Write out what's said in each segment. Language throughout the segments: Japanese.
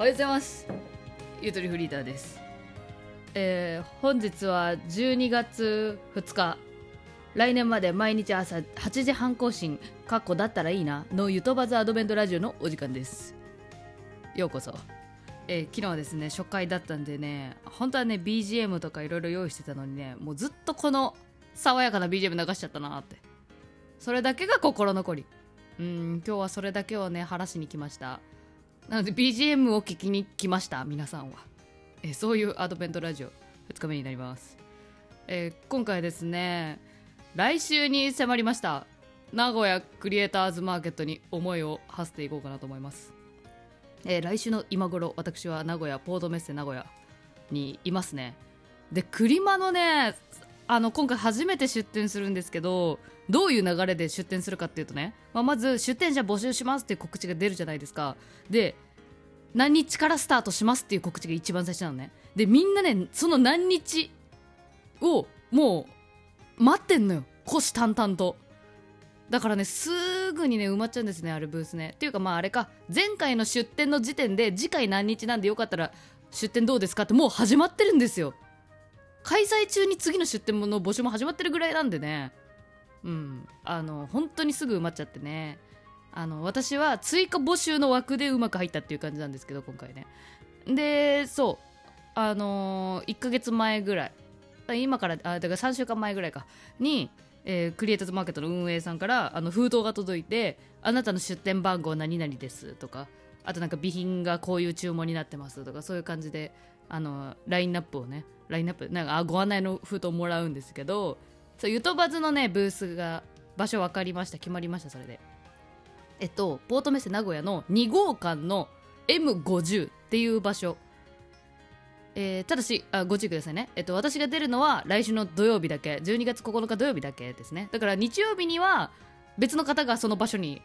おはようございます。ゆとりフリーターです。えー、本日は12月2日。来年まで毎日朝8時半更新。かっこだったらいいな。のゆとばずアドベントラジオのお時間です。ようこそ。えー、昨日はですね初回だったんでね本当はね BGM とかいろいろ用意してたのにねもうずっとこの爽やかな BGM 流しちゃったなって。それだけが心残り。うん今日はそれだけをね晴らしに来ました。なので BGM を聞きに来ました皆さんは、え、そういうアドベントラジオ2日目になります、え、今回ですね来週に迫りました名古屋クリエイターズマーケットに思いを馳せていこうかなと思います。え、来週の今頃私は名古屋ポートメッセ名古屋にいますね。でクリマのねあの今回初めて出店するんですけどどういう流れで出店するかっていうとね、まあ、まず出店者募集しますっていう告知が出るじゃないですか。で何日からスタートしますっていう告知が一番最初なのね。でみんなねその何日をもう待ってんのよ。虎視眈々と。だからねすぐにね埋まっちゃうんですねあれブースね。っていうかまああれか。前回の出店の時点で次回何日なんでよかったら出店どうですかってもう始まってるんですよ。開催中に次の出店の募集も始まってるぐらいなんでね。うん。あの本当にすぐ埋まっちゃってね。あの私は追加募集の枠でうまく入ったっていう感じなんですけど今回ね。でそう。あのー、1ヶ月前ぐらい。今からあだから3週間前ぐらいか。にえー、クリエイターズマーケットの運営さんからあの封筒が届いてあなたの出店番号何々ですとかあとなんか備品がこういう注文になってますとかそういう感じであのラインナップをねラインナップなんかご案内の封筒もらうんですけどそうゆとばずのねブースが場所分かりました。決まりましたそれで。えっとポートメッセ名古屋の2号館の M50 っていう場所。えー、ただしあご注意くださいね、えっと、私が出るのは来週の土曜日だけ。12月9日土曜日だけですね。だから日曜日には別の方がその場所に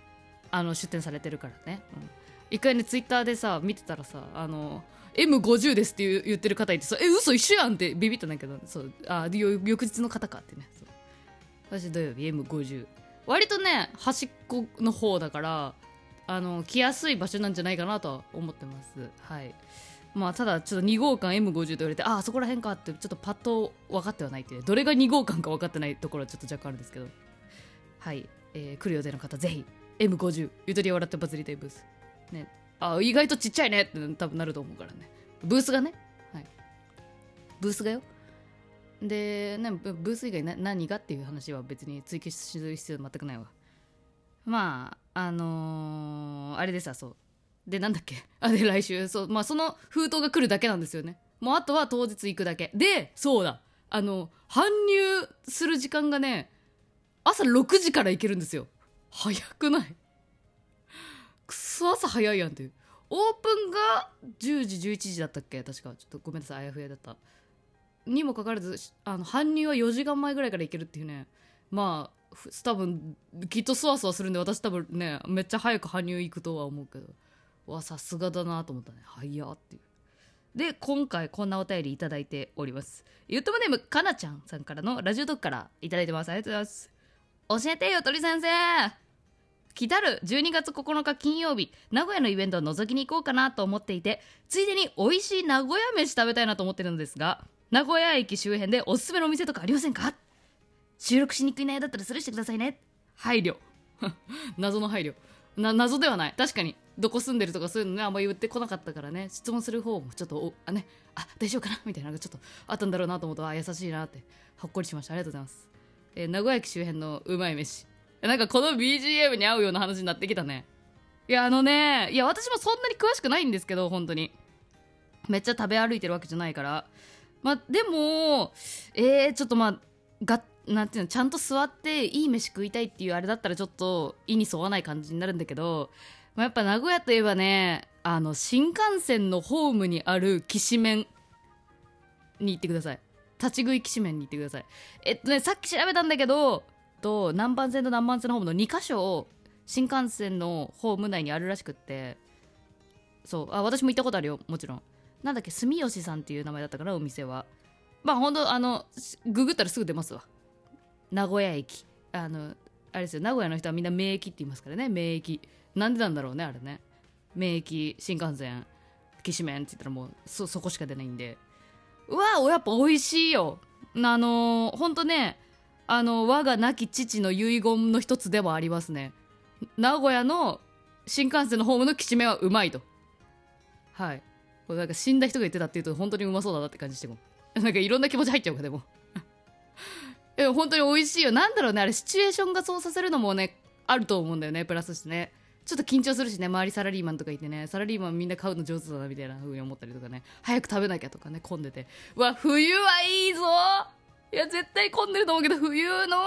あの出店されてるからね、うん、一回ねツイッターでさ見てたらさあの M50 ですって言ってる方いてさえ嘘一緒やんってビビったんだけどそうあ翌日の方かってね私土曜日 M50 割とね端っこの方だからあの来やすい場所なんじゃないかなとは思ってます。はい。まあ、ただちょっと2号館 M50 と言われてああそこら辺かってちょっとパッと分かってはないっていう。どれが2号館か分かってないところはちょっと若干あるんですけど。はい、えー、来る予定の方ぜひ M50 ゆとり笑ってバズりたいブース。ね。あ意外とちっちゃいねって多分なると思うからねブースがねはいブースがよで、ね、ブース以外何がっていう話は別に追求する必要全くないわまああのー、あれでさそうで、なんだっけあ、で、来週。そう、まあ、その封筒が来るだけなんですよね。もう、あとは当日行くだけ。で、そうだ。あの、搬入する時間がね、朝6時から行けるんですよ。早くない？そ朝早いやんっていう。オープンが10時、11時だったっけ？確か。ちょっとごめんなさい、あやふやだった。にもかかわらず、あの、搬入は4時間前ぐらいから行けるっていうね。まあ、多分、きっとそわそわするんで、私多分ね、めっちゃ早く搬入行くとは思うけど。わさすがだなと思ったね早っていうで今回こんなお便りいただいておりますゆともネームかなちゃんさんからのラジオドックからいただいてますありがとうございます教えてよ鳥先生来たる12月9日金曜日名古屋のイベントを覗きに行こうかなと思っていてついでに美味しい名古屋飯食べたいなと思ってるのですが名古屋駅周辺でおすすめのお店とかありませんか？収録しにくい内容だったらスルーしてくださいね。配慮。謎の配慮。な謎ではない。確かにどこ住んでるとかそういうのねあんま言ってこなかったからね。質問する方もちょっとあね。あ大丈夫かな？みたいなのがちょっとあったんだろうなと思うとあ優しいなって。ほっこりしました。ありがとうございます、えー、名古屋駅周辺のうまい飯。なんかこの BGM に合うような話になってきたね。いやあのねいや私もそんなに詳しくないんですけど本当に。めっちゃ食べ歩いてるわけじゃないから。まあでもえー、ちょっとまあがなんていうのちゃんと座っていい飯食いたいっていうあれだったらちょっと意に沿わない感じになるんだけどまあ、やっぱ名古屋といえばねあの新幹線のホームにあるきしめんに行ってください。立ち食いきしめんに行ってください。えっとねさっき調べたんだけどと南蛮線と南蛮線のホームの2箇所を新幹線のホーム内にあるらしくって。そう。あ私も行ったことあるよ。もちろん。なんだっけ住吉さんっていう名前だったからお店は。まあほんとあのググったらすぐ出ますわ。名古屋駅。あのあれですよ。名古屋の人はみんな名駅って言いますからね。名駅。なんでなんだろうねあれね。名駅新幹線。きしめんって言ったらもうそそこしか出ないんで。うわやっぱ美味しいよ。あのー、ほんとねあの我が亡き父の遺言の一つでもありますね。名古屋の新幹線のホームのきしめはうまいと。はい。これなんか死んだ人が言ってたって言うと本当にうまそうだなって感じしても。なんかいろんな気持ち入っちゃうかでも。でも本当に美味しいよ。なんだろうねあれシチュエーションがそうさせるのもねあると思うんだよねプラスしてね。ちょっと緊張するしね周りサラリーマンとかいてね。サラリーマンみんな買うの上手だなみたいな風に思ったりとかね。早く食べなきゃとかね混んでて。わ冬はいいぞいや絶対混んでると思うけど冬の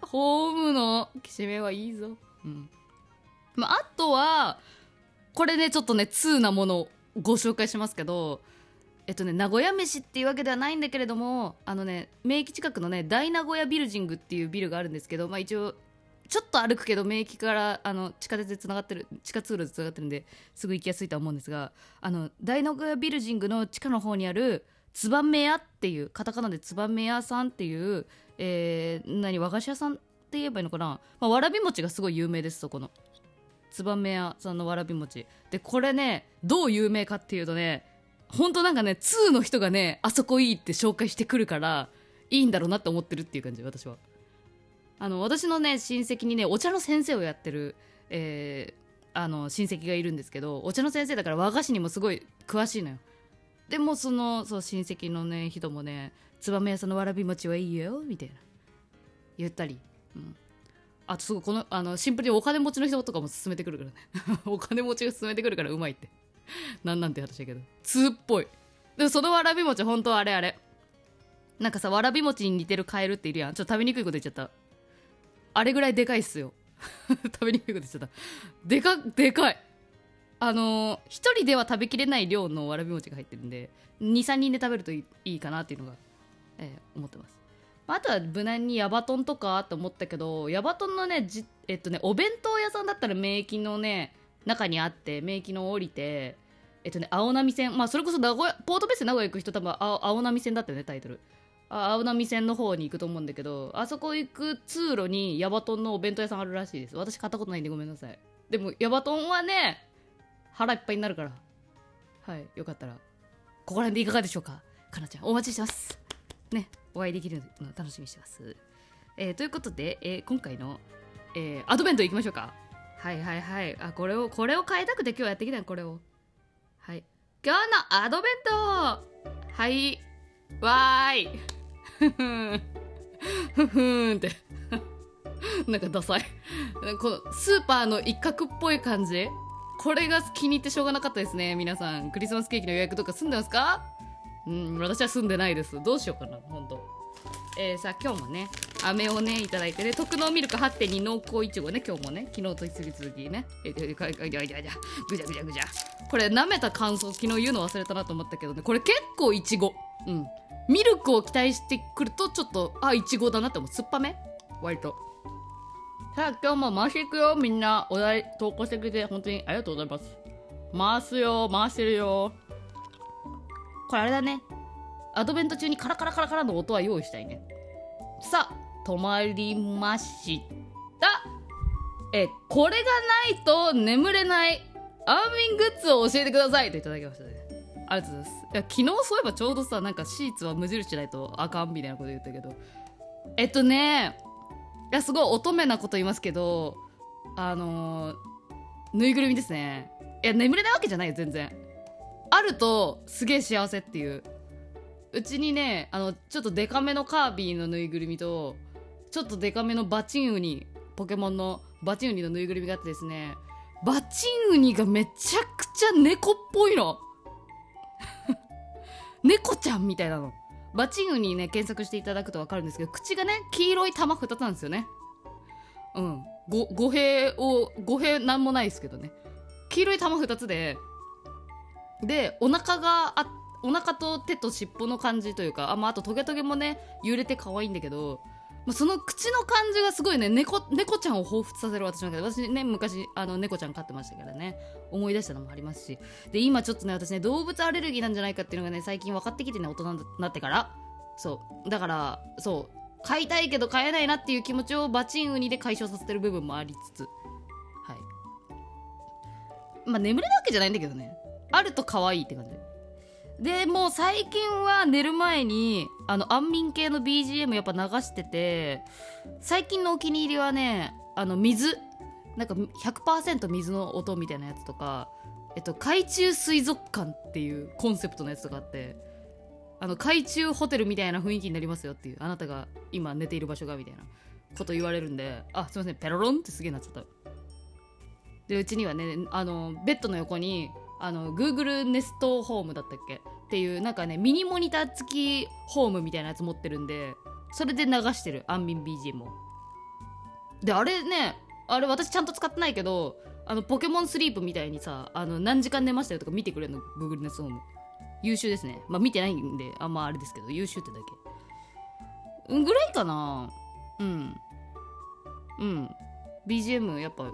ホームのきしめんはいいぞ。うん。まあ、あとはこれねちょっとね通なものをご紹介しますけどえっとね名古屋飯っていうわけではないんだけれどもあのね名駅近くのね大名古屋ビルジングっていうビルがあるんですけどまあ一応ちょっと歩くけど名駅からあの地下鉄でつながってる地下通路でつながってるんですぐ行きやすいとは思うんですがあの大名古屋ビルジングの地下の方にあるつばめ屋っていうカタカナでつばめ屋さんっていう、えー、何和菓子屋さんって言えばいいのかな、まあ、わらび餅がすごい有名ですそこの。つばめ屋さんのわらび餅。でこれねどう有名かっていうとねほんとなんかね2の人がねあそこいいって紹介してくるからいいんだろうなって思ってるっていう感じ私は。あの私のね親戚にねお茶の先生をやってる、えー、あの親戚がいるんですけどお茶の先生だから和菓子にもすごい詳しいのよ。でもそのそう親戚のね人もね「燕屋さんのわらび餅はいいよ」みたいな言ったり、うん、あとすごいこのあのシンプルにお金持ちの人とかも勧めてくるからね。お金持ちが勧めてくるからうまいって。なんなんて話だけど。通っぽい。でもそのわらび餅本当あれあれ。なんかさわらび餅に似てるカエルっているやん。ちょっと食べにくいこと言っちゃった。あれぐらいでかいっすよ。食べにくいこと言っちゃった。でかでかい。あの、1人では食べきれない量のわらび餅が入ってるんで23人で食べるといいかなっていうのが、えー、思ってます。あとは無難にヤバトンとかと思ったけどヤバトンのねじ、えっとね、お弁当屋さんだったら免疫のね中にあって免疫の降りてえっとね青波線まあそれこそ名古屋ポートベース名古屋行く人多分青青波線だったよねタイトル。あ青波線の方に行くと思うんだけどあそこ行く通路にヤバトンのお弁当屋さんあるらしいです。私買ったことないんでごめんなさい。でもヤバトンはね腹いっぱいになるからはいよかったらここら辺でいかがでしょうか？かなちゃんお待ちしてますねお会いできるの楽しみにしてます。えー、ということで、えー、今回の、えー、アドベントいきましょうか。はいはいはい。あ、これを、これを変えたくて今日やってきたこれを。はい。今日のアドベントはい。わーい。ふふん。ふふんって。なんかダサい。このスーパーの一角っぽい感じこれが気に入ってしょうがなかったですね。皆さん。クリスマスケーキの予約とか済んでますか？うん私は住んでないです。どうしようかな本当えー、さあ今日もね飴をねいいてね特納ミルク8.2濃厚いちごね今日もね昨日と引き続きねえー、ぐじゃぐじゃぐじゃぐじゃぐじゃ。これ舐めた感想昨日言うの忘れたなと思ったけどねこれ結構いちご。うん。ミルクを期待してくるとちょっとあいちごだなって思う。酸っぱめ？割と。さあ今日も回していくよ。みんなお題投稿してくれて本当にありがとうございます。回すよ。回してるよ。これあれだね。アドベント中にカラカラカラカラの音は用意したいね。さあ止まりました。えこれがないと眠れない。安眠グッズを教えてください。といただきましたね。ありがとうございます。いや昨日そういえばちょうどさなんかシーツは無印ないとあかんみたいなこと言ったけど。えっとねやすごい乙女なこと言いますけどあのー、ぬいぐるみですね。いや眠れないわけじゃないよ全然。あるとすげえ幸せっていう。うちにねあのちょっとデカめのカービィのぬいぐるみとちょっとデカめのバチンウニポケモンのバチンウニのぬいぐるみがあってですねバチンウニがめちゃくちゃ猫っぽいの。猫ちゃんみたいなの。バチングにね検索していただくと分かるんですけど口がね黄色い玉2つなんですよね。うん。語弊を語弊なんもないですけどね。黄色い玉2つででお腹があお腹と手と尻尾の感じというかあ,、まあ、あとトゲトゲもね揺れて可愛いんだけど、まあ、その口の感じがすごいね猫猫ちゃんを彷彿させる私の中で。私ね昔あの猫ちゃん飼ってましたからね。思い出したのもありますし。で今ちょっとね私ね動物アレルギーなんじゃないかっていうのがね最近分かってきてね大人になってから。そう。だからそう。飼いたいけど飼えないなっていう気持ちをバチンウニで解消させてる部分もありつつ。はい。まあ眠れるわけじゃないんだけどね。あると可愛いって感じ。でもう最近は寝る前にあの安眠系の BGM やっぱ流してて最近のお気に入りはねあの水。なんか100%水の音みたいなやつとか、えっと、海中水族館っていうコンセプトのやつとかあってあの海中ホテルみたいな雰囲気になりますよっていうあなたが今寝ている場所がみたいなこと言われるんであすいませんペロロンってすげえなっちゃった。でうちにはねあのベッドの横にあの Google ネストホームだったっけ？っていうなんかねミニモニター付きホームみたいなやつ持ってるんでそれで流してる。安眠 BGM をであれねあれ私ちゃんと使ってないけどあのポケモンスリープみたいにさあの何時間寝ましたよとか見てくれるの Google ネストホーム優秀ですね。まあ見てないんであんまあれですけど優秀ってだけ。うんぐらいかな。うん。うん。BGM やっぱ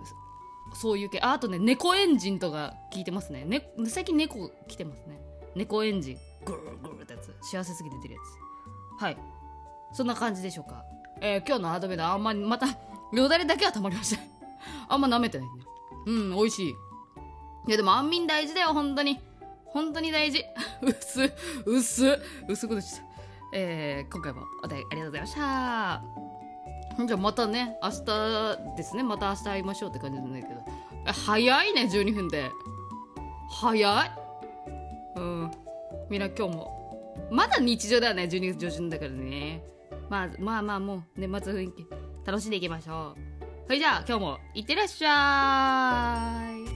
そういう系。ああとね猫エンジンとか聞いてますね。ね最近猫来てますね。猫エンジン。グルグルってやつ。幸せすぎて出るやつ。はい。そんな感じでしょうか。えー、今日のアドベダあんまりまたよだれだけはたまりました。あんま舐めてないね。うん美味しい。いやでも安眠大事だよ本当に。本当に大事。薄薄薄くでした。えー、今回もお便りありがとうございました。じゃあまたね明日ですね。また明日会いましょうって感じなんだけど。早いね12分で。早い？うん。みんな今日も。まだ日常だよね12月上旬だからね。まあまあまあもう年末雰囲気楽しんでいきましょう。それじゃあ今日もいってらっしゃい。